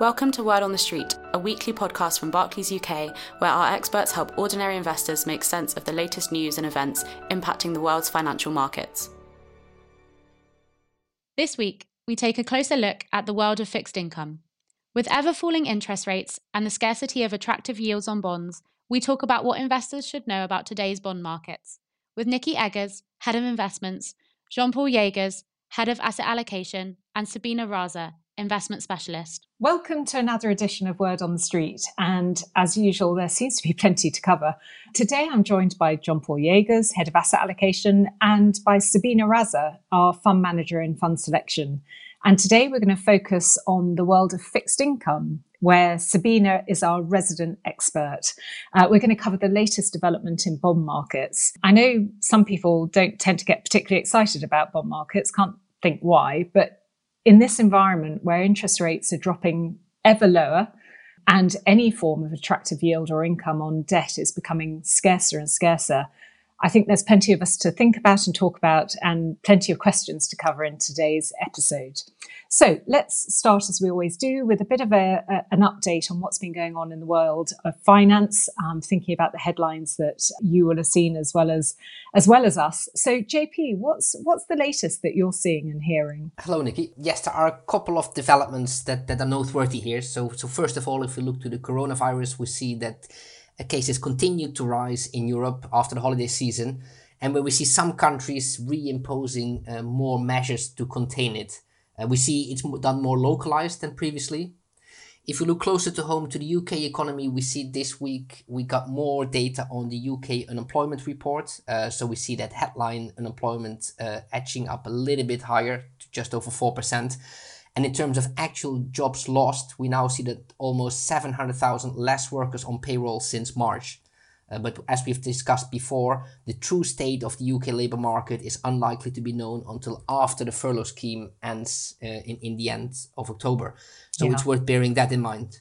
Welcome to Word on the Street, a weekly podcast from Barclays UK, where our experts help ordinary investors make sense of the latest news and events impacting the world's financial markets. This week, we take a closer look at the world of fixed income. With ever falling interest rates and the scarcity of attractive yields on bonds, we talk about what investors should know about today's bond markets. With Nikki Eggers, Head of Investments, Jean Paul Jaegers, Head of Asset Allocation, and Sabina Raza, investment specialist. Welcome to another edition of Word on the Street. And as usual, there seems to be plenty to cover. Today, I'm joined by John Paul Jaegers, Head of Asset Allocation, and by Sabina Raza, our fund manager in fund selection. And today, we're going to focus on the world of fixed income, where Sabina is our resident expert. Uh, we're going to cover the latest development in bond markets. I know some people don't tend to get particularly excited about bond markets, can't think why, but in this environment where interest rates are dropping ever lower and any form of attractive yield or income on debt is becoming scarcer and scarcer, I think there's plenty of us to think about and talk about, and plenty of questions to cover in today's episode. So let's start, as we always do, with a bit of a, a, an update on what's been going on in the world of finance. Um, thinking about the headlines that you will have seen as well as as well as us. So, JP, what's what's the latest that you're seeing and hearing? Hello, Nikki. Yes, there are a couple of developments that, that are noteworthy here. So, so first of all, if we look to the coronavirus, we see that cases continued to rise in Europe after the holiday season, and where we see some countries reimposing uh, more measures to contain it. Uh, we see it's done more localized than previously. If we look closer to home to the UK economy, we see this week we got more data on the UK unemployment report. Uh, so we see that headline unemployment uh, edging up a little bit higher to just over 4%. And in terms of actual jobs lost, we now see that almost 700,000 less workers on payroll since March. Uh, but as we've discussed before, the true state of the UK labour market is unlikely to be known until after the furlough scheme ends uh, in, in the end of October. So yeah. it's worth bearing that in mind.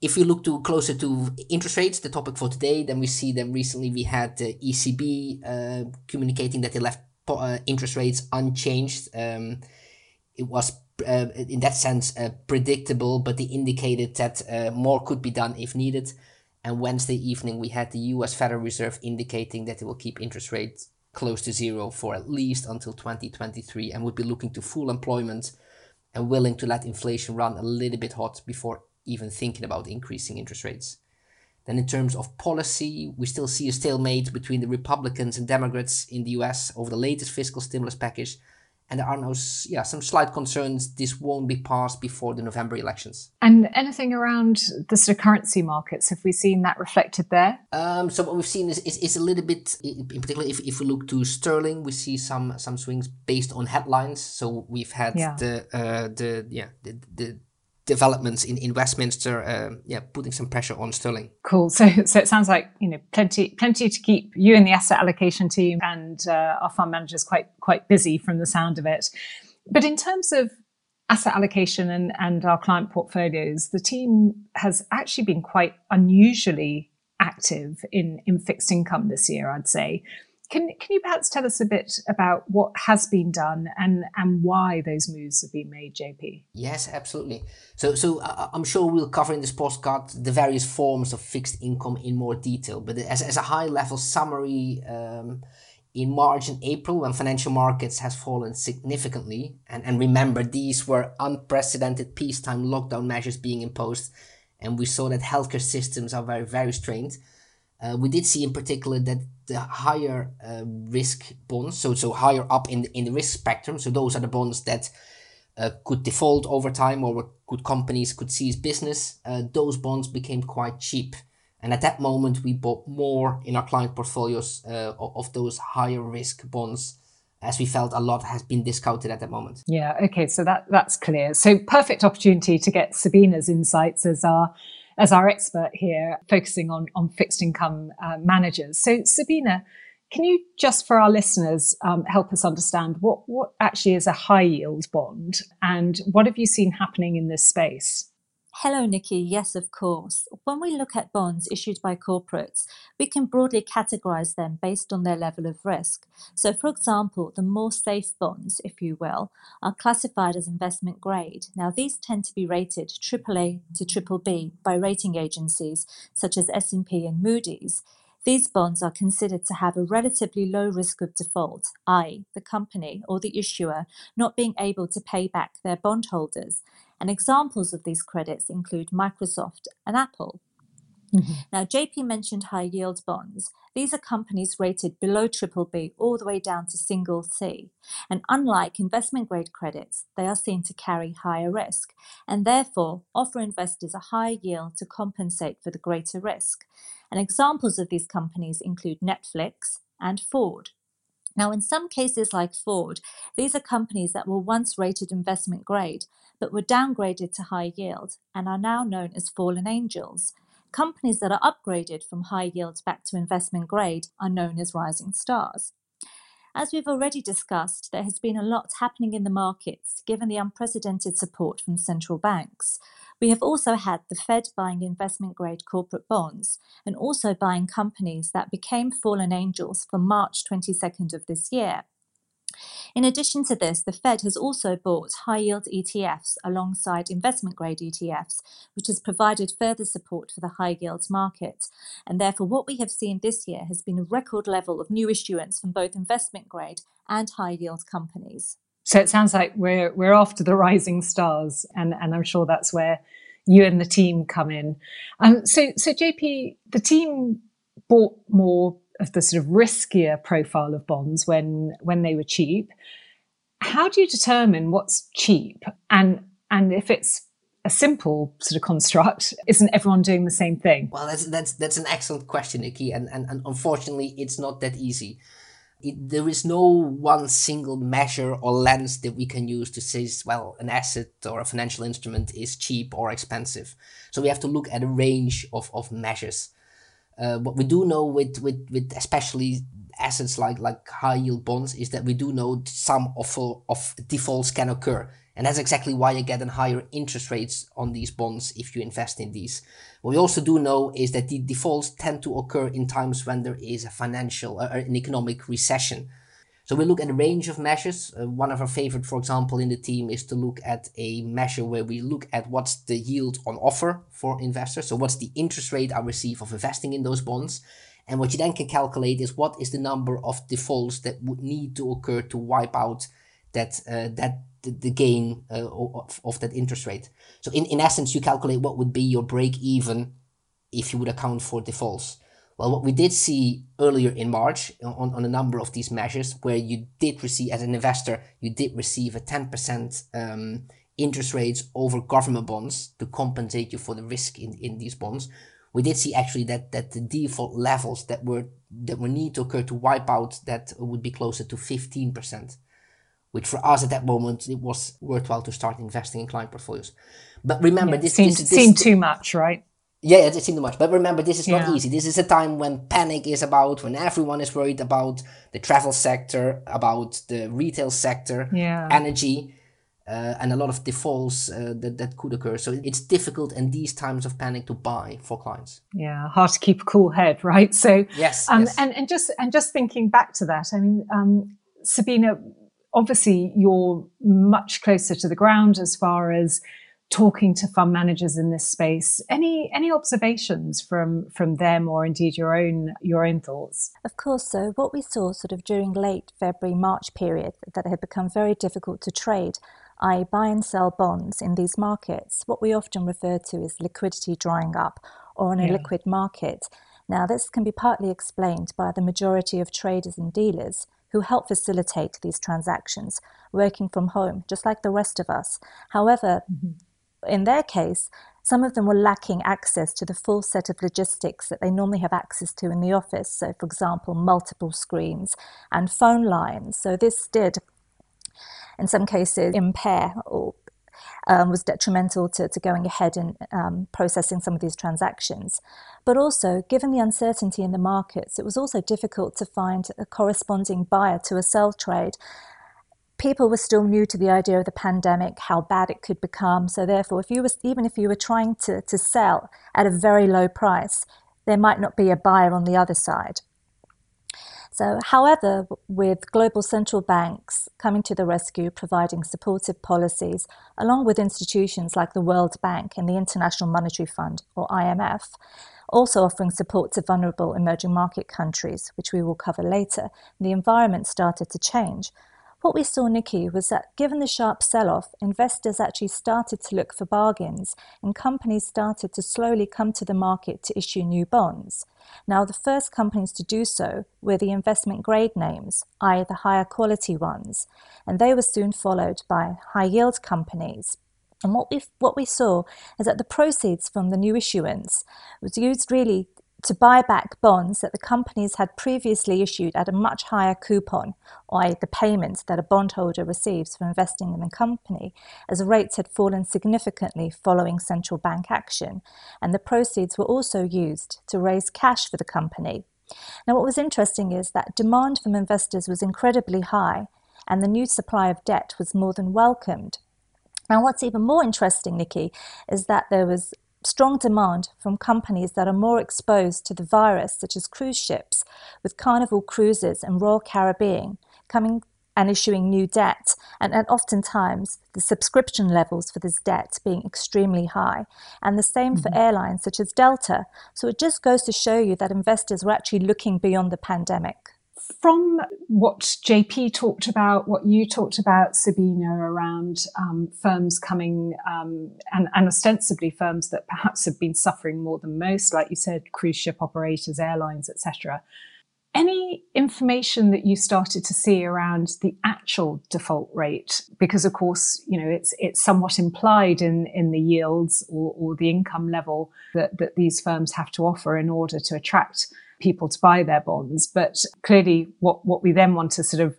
If we look to closer to interest rates, the topic for today, then we see that recently we had the ECB uh, communicating that they left uh, interest rates unchanged. Um, it was uh, in that sense uh, predictable, but they indicated that uh, more could be done if needed. And Wednesday evening, we had the US Federal Reserve indicating that it will keep interest rates close to zero for at least until 2023 and would be looking to full employment and willing to let inflation run a little bit hot before even thinking about increasing interest rates. Then, in terms of policy, we still see a stalemate between the Republicans and Democrats in the US over the latest fiscal stimulus package and there are no yeah some slight concerns this won't be passed before the November elections. And anything around the sort of currency markets, have we seen that reflected there? Um, so what we've seen is, is, is a little bit, in particular, if, if we look to sterling, we see some some swings based on headlines. So we've had yeah. the uh, the yeah the, the developments in, in Westminster, uh, yeah, putting some pressure on sterling. Cool. So, so it sounds like you know plenty, plenty to keep you and the asset allocation team and uh, our fund managers quite quite busy from the sound of it. But in terms of asset allocation and, and our client portfolios, the team has actually been quite unusually active in in fixed income this year. I'd say. Can, can you perhaps tell us a bit about what has been done and, and why those moves have been made, JP? Yes, absolutely. So, so uh, I'm sure we'll cover in this postcard the various forms of fixed income in more detail. But as, as a high level summary, um, in March and April, when financial markets has fallen significantly, and, and remember these were unprecedented peacetime lockdown measures being imposed, and we saw that healthcare systems are very very strained. Uh, we did see in particular that the higher uh, risk bonds, so so higher up in the, in the risk spectrum, so those are the bonds that uh, could default over time or good companies could seize business, uh, those bonds became quite cheap. And at that moment, we bought more in our client portfolios uh, of those higher risk bonds as we felt a lot has been discounted at that moment. Yeah, okay, so that that's clear. So perfect opportunity to get Sabina's insights as our as our expert here, focusing on, on fixed income uh, managers. So, Sabina, can you just for our listeners um, help us understand what, what actually is a high yield bond and what have you seen happening in this space? Hello, Nikki. Yes, of course. When we look at bonds issued by corporates, we can broadly categorize them based on their level of risk. So, for example, the more safe bonds, if you will, are classified as investment grade. Now, these tend to be rated AAA to BBB by rating agencies such as S&P and Moody's. These bonds are considered to have a relatively low risk of default, i.e., the company or the issuer not being able to pay back their bondholders. And examples of these credits include Microsoft and Apple. Mm-hmm. Now, JP mentioned high yield bonds. These are companies rated below triple B all the way down to single C. And unlike investment grade credits, they are seen to carry higher risk and therefore offer investors a high yield to compensate for the greater risk. And examples of these companies include Netflix and Ford. Now, in some cases like Ford, these are companies that were once rated investment grade but were downgraded to high yield and are now known as fallen angels. Companies that are upgraded from high yield back to investment grade are known as rising stars. As we've already discussed, there has been a lot happening in the markets given the unprecedented support from central banks. We have also had the Fed buying investment grade corporate bonds and also buying companies that became fallen angels for March 22nd of this year. In addition to this, the Fed has also bought high yield ETFs alongside investment grade ETFs, which has provided further support for the high yield market. And therefore, what we have seen this year has been a record level of new issuance from both investment grade and high yield companies. So it sounds like we're we're after the rising stars, and, and I'm sure that's where you and the team come in. Um, so so JP, the team bought more the sort of riskier profile of bonds when when they were cheap. How do you determine what's cheap and and if it's a simple sort of construct, isn't everyone doing the same thing? Well, that's that's that's an excellent question, Nikki, and and, and unfortunately, it's not that easy. It, there is no one single measure or lens that we can use to say, well, an asset or a financial instrument is cheap or expensive. So we have to look at a range of, of measures. Uh, what we do know with, with, with especially assets like, like high yield bonds is that we do know some of, of defaults can occur. And that's exactly why you get higher interest rates on these bonds if you invest in these. What we also do know is that the defaults tend to occur in times when there is a financial or uh, an economic recession. So we look at a range of measures. Uh, one of our favorite, for example, in the team is to look at a measure where we look at what's the yield on offer for investors. So what's the interest rate I receive of investing in those bonds. And what you then can calculate is what is the number of defaults that would need to occur to wipe out that uh, that the, the gain uh, of, of that interest rate. So in, in essence, you calculate what would be your break even if you would account for defaults. Well, what we did see earlier in March on, on a number of these measures, where you did receive, as an investor, you did receive a 10% um, interest rates over government bonds to compensate you for the risk in, in these bonds. We did see actually that, that the default levels that were that were need to occur to wipe out that would be closer to 15%, which for us at that moment it was worthwhile to start investing in client portfolios. But remember, yeah, this, seemed, this, this seemed too much, right? Yeah, it seemed too much. But remember, this is yeah. not easy. This is a time when panic is about, when everyone is worried about the travel sector, about the retail sector, yeah. energy, uh, and a lot of defaults uh, that, that could occur. So it's difficult in these times of panic to buy for clients. Yeah, hard to keep a cool head, right? So yes, um, yes. And, and just and just thinking back to that, I mean, um, Sabina, obviously you're much closer to the ground as far as talking to fund managers in this space. Any any observations from from them or indeed your own your own thoughts? Of course so what we saw sort of during late february march period that it had become very difficult to trade i buy and sell bonds in these markets what we often refer to as liquidity drying up or in a yeah. liquid market. Now this can be partly explained by the majority of traders and dealers who help facilitate these transactions, working from home, just like the rest of us. However, mm-hmm in their case, some of them were lacking access to the full set of logistics that they normally have access to in the office. So, for example, multiple screens and phone lines. So, this did, in some cases, impair or um, was detrimental to, to going ahead and um, processing some of these transactions. But also, given the uncertainty in the markets, it was also difficult to find a corresponding buyer to a sell trade people were still new to the idea of the pandemic, how bad it could become. So therefore, if you was even if you were trying to, to sell at a very low price, there might not be a buyer on the other side. So, however, with global central banks coming to the rescue, providing supportive policies, along with institutions like the World Bank and the International Monetary Fund, or IMF, also offering support to vulnerable emerging market countries, which we will cover later, the environment started to change. What we saw, Nikki, was that given the sharp sell off, investors actually started to look for bargains and companies started to slowly come to the market to issue new bonds. Now, the first companies to do so were the investment grade names, i.e., the higher quality ones, and they were soon followed by high yield companies. And what we what we saw is that the proceeds from the new issuance was used really to buy back bonds that the companies had previously issued at a much higher coupon, i.e., the payment that a bondholder receives for investing in the company, as rates had fallen significantly following central bank action, and the proceeds were also used to raise cash for the company. Now, what was interesting is that demand from investors was incredibly high, and the new supply of debt was more than welcomed. Now, what's even more interesting, Nikki, is that there was strong demand from companies that are more exposed to the virus, such as cruise ships, with Carnival Cruises and Royal Caribbean coming and issuing new debt, and, and oftentimes the subscription levels for this debt being extremely high, and the same mm-hmm. for airlines such as Delta. So it just goes to show you that investors were actually looking beyond the pandemic from what JP talked about, what you talked about, Sabina, around um, firms coming um, and, and, ostensibly firms that perhaps have been suffering more than most, like you said, cruise ship operators, airlines, etc. Any information that you started to see around the actual default rate? Because of course, you know, it's it's somewhat implied in, in the yields or, or the income level that, that these firms have to offer in order to attract people to buy their bonds. But clearly, what, what we then want to sort of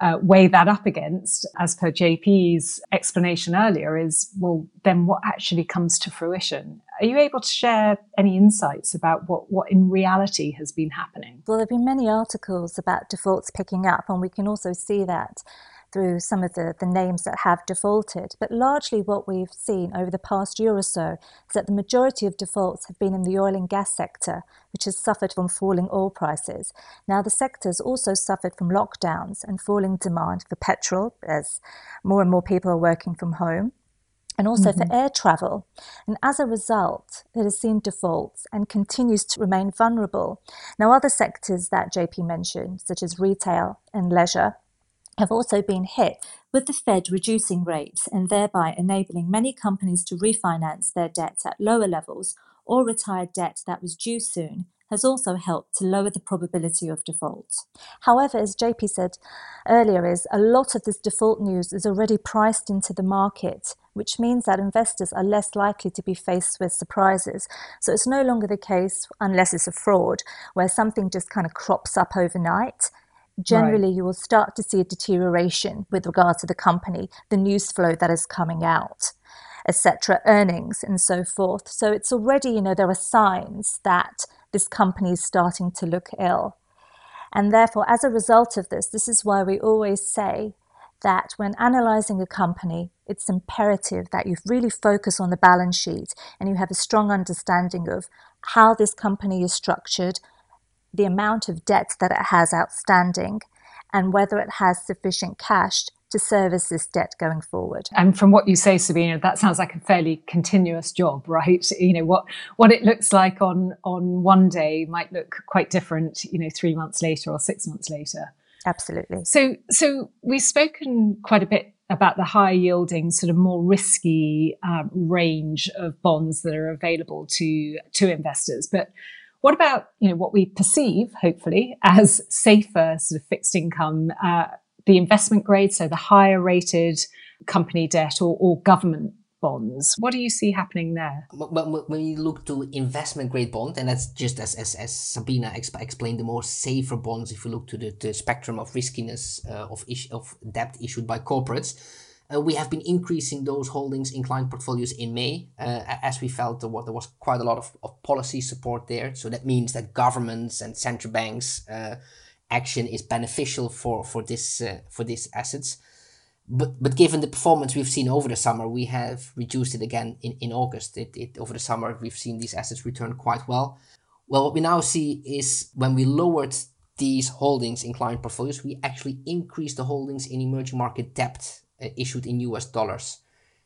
uh, weigh that up against, as per JP's explanation earlier, is well, then what actually comes to fruition? Are you able to share any insights about what, what in reality has been happening? Well, there have been many articles about defaults picking up, and we can also see that through some of the, the names that have defaulted. But largely, what we've seen over the past year or so is that the majority of defaults have been in the oil and gas sector, which has suffered from falling oil prices. Now, the sector has also suffered from lockdowns and falling demand for petrol as more and more people are working from home and also mm-hmm. for air travel. And as a result, it has seen defaults and continues to remain vulnerable. Now, other sectors that JP mentioned, such as retail and leisure, have also been hit, with the Fed reducing rates and thereby enabling many companies to refinance their debts at lower levels or retire debt that was due soon has also helped to lower the probability of default. However, as JP said earlier, is a lot of this default news is already priced into the market, which means that investors are less likely to be faced with surprises. So it's no longer the case, unless it's a fraud, where something just kind of crops up overnight generally right. you will start to see a deterioration with regards to the company, the news flow that is coming out, etc., earnings and so forth. So it's already, you know, there are signs that this company is starting to look ill. And therefore, as a result of this, this is why we always say that when analyzing a company, it's imperative that you really focus on the balance sheet and you have a strong understanding of how this company is structured, the amount of debt that it has outstanding and whether it has sufficient cash to service this debt going forward. And from what you say, Sabina, that sounds like a fairly continuous job, right? You know, what what it looks like on on one day might look quite different, you know, three months later or six months later. Absolutely. So so we've spoken quite a bit about the high yielding, sort of more risky um, range of bonds that are available to to investors, but what about you know what we perceive, hopefully, as safer sort of fixed income, uh, the investment grade, so the higher rated company debt or, or government bonds. What do you see happening there? When you look to investment grade bond, and that's just as, as, as Sabina exp- explained, the more safer bonds, if you look to the, the spectrum of riskiness uh, of, is- of debt issued by corporates, uh, we have been increasing those holdings in client portfolios in May, uh, as we felt there was quite a lot of, of policy support there. So that means that governments and central banks uh, action is beneficial for for this uh, for these assets. but but given the performance we've seen over the summer, we have reduced it again in, in August. It, it over the summer we've seen these assets return quite well. Well, what we now see is when we lowered these holdings in client portfolios, we actually increased the holdings in emerging market debt issued in US dollars.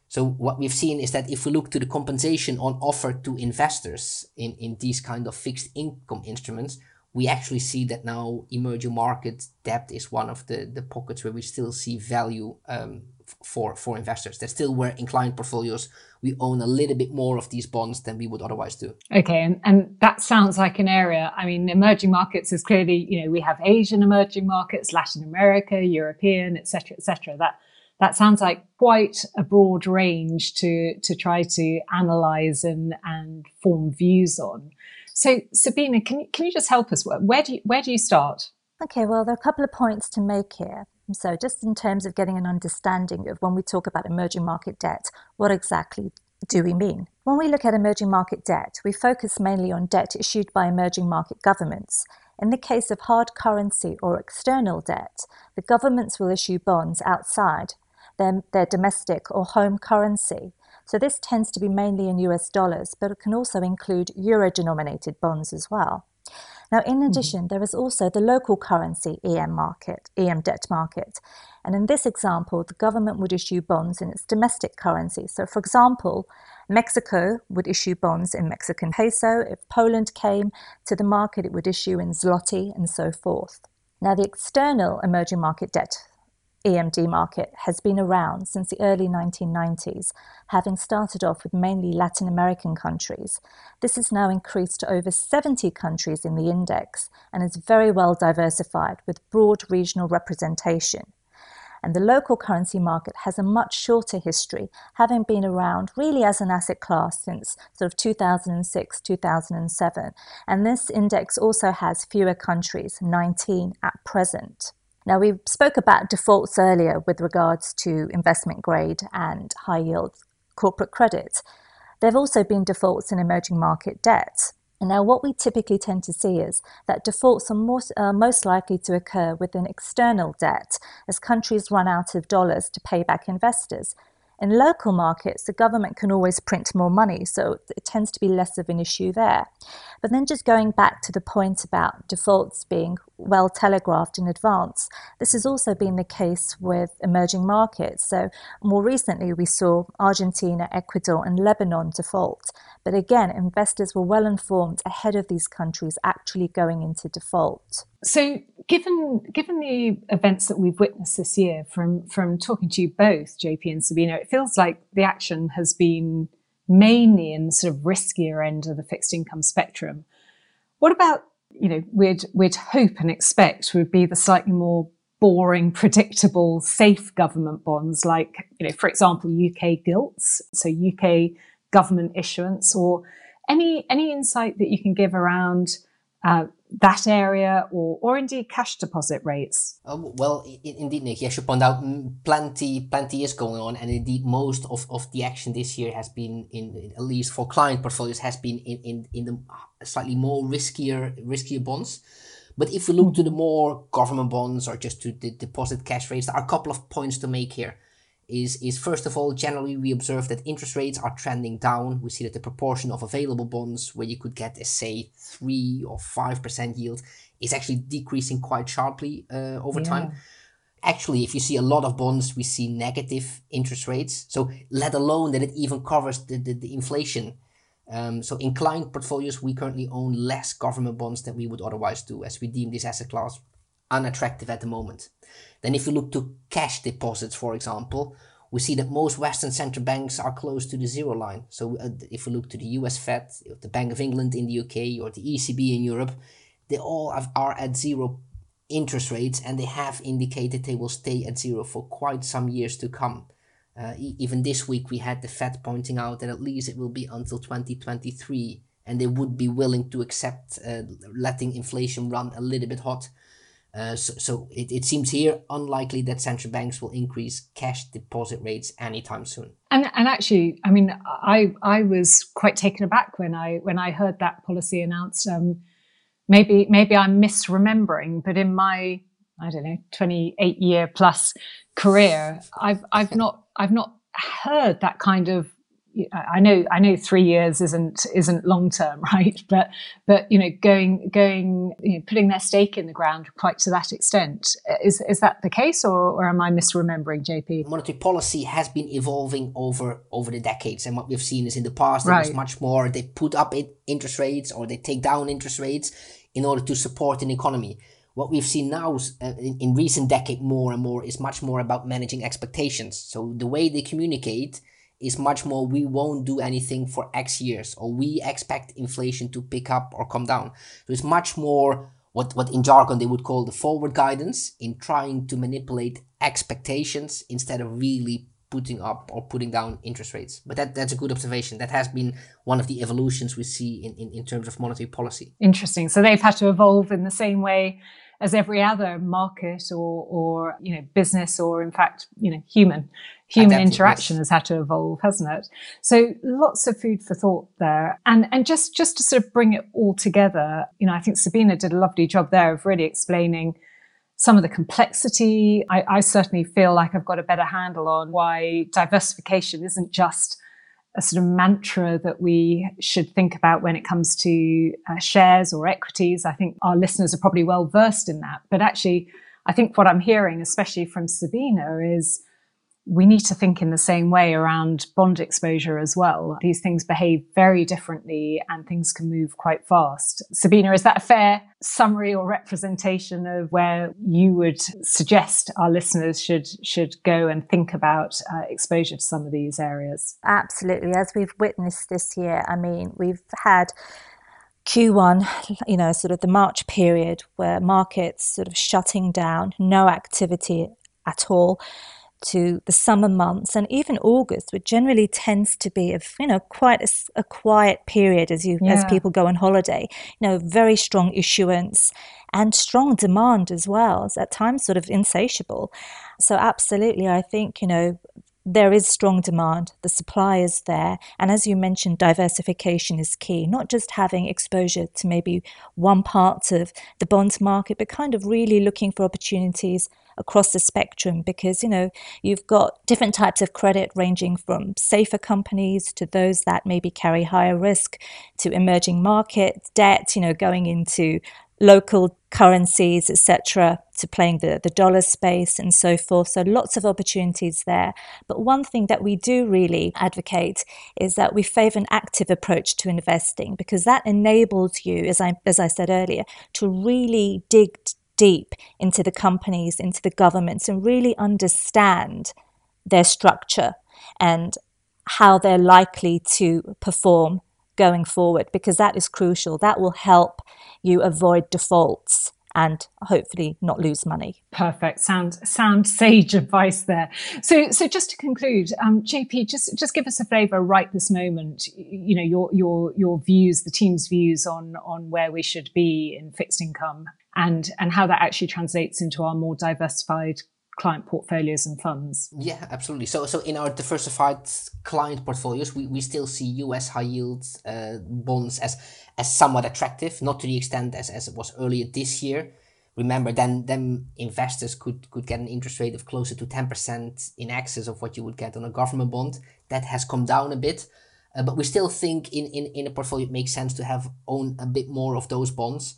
So what we've seen is that if we look to the compensation on offer to investors in, in these kind of fixed income instruments, we actually see that now emerging market debt is one of the, the pockets where we still see value um, for, for investors. That's still where in client portfolios we own a little bit more of these bonds than we would otherwise do. Okay, and, and that sounds like an area. I mean, emerging markets is clearly, you know, we have Asian emerging markets, Latin America, European, etc., etc. That that sounds like quite a broad range to to try to analyze and and form views on. So, Sabina, can you, can you just help us? Where do you, where do you start? Okay, well, there are a couple of points to make here. So, just in terms of getting an understanding of when we talk about emerging market debt, what exactly do we mean? When we look at emerging market debt, we focus mainly on debt issued by emerging market governments. In the case of hard currency or external debt, the governments will issue bonds outside their, their domestic or home currency so this tends to be mainly in US dollars, but it can also include euro denominated bonds as well. Now, in mm-hmm. addition, mm-hmm. there is also the local currency EM market, EM debt market. And in this example, the government would issue bonds in its domestic currency. So, for example, Mexico would issue bonds in Mexican peso. If Poland came to the market, it would issue in zloty and so forth. Now, the external emerging market debt EMD market has been around since the early 1990s, having started off with mainly Latin American countries. This has now increased to over 70 countries in the index and is very well diversified with broad regional representation. And the local currency market has a much shorter history, having been around really as an asset class since sort of 2006, 2007. And this index also has fewer countries, 19 at present. Now, we spoke about defaults earlier with regards to investment grade and high yield corporate credit. There have also been defaults in emerging market debt. And now, what we typically tend to see is that defaults are most, uh, most likely to occur within external debt as countries run out of dollars to pay back investors. In local markets, the government can always print more money, so it tends to be less of an issue there. But then, just going back to the point about defaults being well telegraphed in advance, this has also been the case with emerging markets. So, more recently, we saw Argentina, Ecuador, and Lebanon default. But again, investors were well informed ahead of these countries actually going into default. So, given given the events that we've witnessed this year, from from talking to you both, JP and Sabina, it feels like the action has been mainly in the sort of riskier end of the fixed income spectrum. What about you know we'd we'd hope and expect would be the slightly more boring, predictable, safe government bonds, like you know, for example, UK gilts, so UK government issuance, or any any insight that you can give around uh, that area or, or indeed cash deposit rates? Uh, well, indeed, Nick, yes, you point out plenty, plenty is going on, and indeed, most of, of the action this year has been in, at least for client portfolios, has been in, in, in the slightly more riskier, riskier bonds. But if we look to the more government bonds or just to the deposit cash rates, there are a couple of points to make here is, is first of all, generally we observe that interest rates are trending down. We see that the proportion of available bonds where you could get a, say, 3 or 5% yield is actually decreasing quite sharply uh, over yeah. time. Actually, if you see a lot of bonds, we see negative interest rates. So, let alone that it even covers the, the, the inflation. Um, so, in client portfolios, we currently own less government bonds than we would otherwise do, as we deem this asset class unattractive at the moment. Then if you look to cash deposits, for example, we see that most Western central banks are close to the zero line. So uh, if we look to the US Fed, the Bank of England in the UK, or the ECB in Europe, they all have, are at zero interest rates and they have indicated they will stay at zero for quite some years to come. Uh, even this week, we had the Fed pointing out that at least it will be until 2023 and they would be willing to accept uh, letting inflation run a little bit hot uh, so, so it, it seems here unlikely that central banks will increase cash deposit rates anytime soon. And, and actually, I mean, I I was quite taken aback when I when I heard that policy announced. Um, maybe maybe I'm misremembering, but in my I don't know, 28 year plus career, I've, I've not, I've not heard that kind of I know I know three years isn't isn't long term, right? But but you know, going going you know, putting their stake in the ground quite to that extent is is that the case, or, or am I misremembering, JP? Monetary policy has been evolving over over the decades, and what we've seen is in the past right. was much more they put up interest rates or they take down interest rates in order to support an economy. What we've seen now uh, in, in recent decade more and more is much more about managing expectations. So the way they communicate is much more we won't do anything for X years or we expect inflation to pick up or come down. So it's much more what, what in jargon they would call the forward guidance in trying to manipulate expectations instead of really putting up or putting down interest rates. But that, that's a good observation. That has been one of the evolutions we see in, in, in terms of monetary policy. Interesting. So they've had to evolve in the same way as every other market or, or you know business or in fact you know human human interaction has had to evolve, hasn't it? So lots of food for thought there. And and just just to sort of bring it all together, you know, I think Sabina did a lovely job there of really explaining some of the complexity. I, I certainly feel like I've got a better handle on why diversification isn't just a sort of mantra that we should think about when it comes to uh, shares or equities. I think our listeners are probably well versed in that. But actually, I think what I'm hearing, especially from Sabina, is we need to think in the same way around bond exposure as well. These things behave very differently and things can move quite fast. Sabina, is that a fair summary or representation of where you would suggest our listeners should should go and think about uh, exposure to some of these areas? Absolutely. As we've witnessed this year, I mean, we've had Q1, you know, sort of the March period where markets sort of shutting down, no activity at all to the summer months and even August, which generally tends to be a you know quite a, a quiet period as you yeah. as people go on holiday. You know, very strong issuance and strong demand as well. It's at times sort of insatiable. So absolutely, I think you know there is strong demand, the supply is there. And as you mentioned, diversification is key, not just having exposure to maybe one part of the bonds market, but kind of really looking for opportunities across the spectrum because, you know, you've got different types of credit ranging from safer companies to those that maybe carry higher risk to emerging market debt, you know, going into local currencies, etc., to playing the, the dollar space and so forth. So lots of opportunities there. But one thing that we do really advocate is that we favor an active approach to investing because that enables you, as I as I said earlier, to really dig deep into the companies, into the governments, and really understand their structure and how they're likely to perform going forward, because that is crucial. That will help you avoid defaults and hopefully not lose money. Perfect. Sound sound sage advice there. So so just to conclude, um, JP, just just give us a flavour right this moment. You know your your your views, the team's views on on where we should be in fixed income and and how that actually translates into our more diversified client portfolios and funds. Yeah, absolutely. So so in our diversified client portfolios, we, we still see US high yield uh, bonds as as somewhat attractive, not to the extent as, as it was earlier this year. Remember, then then investors could could get an interest rate of closer to ten percent in excess of what you would get on a government bond. That has come down a bit. Uh, but we still think in, in, in a portfolio it makes sense to have own a bit more of those bonds.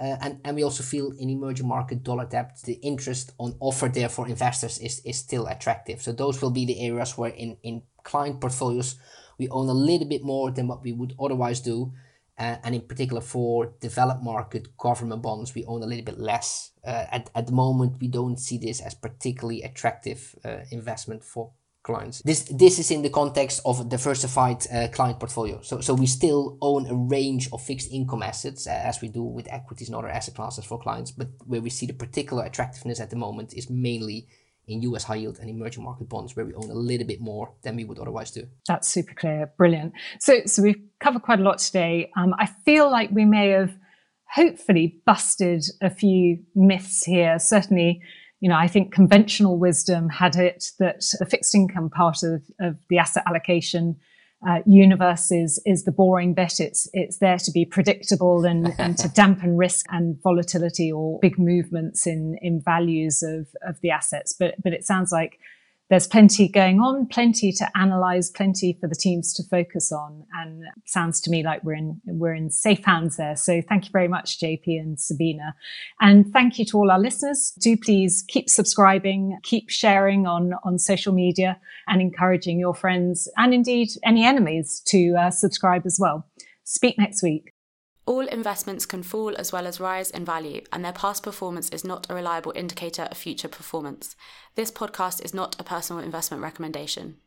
Uh, and, and we also feel in emerging market dollar debt, the interest on offer there for investors is, is still attractive. So those will be the areas where in, in client portfolios, we own a little bit more than what we would otherwise do. Uh, and in particular for developed market government bonds, we own a little bit less. Uh, at, at the moment, we don't see this as particularly attractive uh, investment for clients. This this is in the context of a diversified uh, client portfolio. So so we still own a range of fixed income assets uh, as we do with equities and other asset classes for clients. But where we see the particular attractiveness at the moment is mainly in US high yield and emerging market bonds, where we own a little bit more than we would otherwise do. That's super clear, brilliant. So so we've covered quite a lot today. Um, I feel like we may have hopefully busted a few myths here. Certainly you know, I think conventional wisdom had it that the fixed income part of, of the asset allocation uh, universe is is the boring bit. It's it's there to be predictable and, and to dampen risk and volatility or big movements in in values of of the assets. But but it sounds like there's plenty going on, plenty to analyze, plenty for the teams to focus on, and sounds to me like we're in we're in safe hands there. So thank you very much, JP and Sabina, and thank you to all our listeners. Do please keep subscribing, keep sharing on on social media, and encouraging your friends and indeed any enemies to uh, subscribe as well. Speak next week. All investments can fall as well as rise in value, and their past performance is not a reliable indicator of future performance. This podcast is not a personal investment recommendation.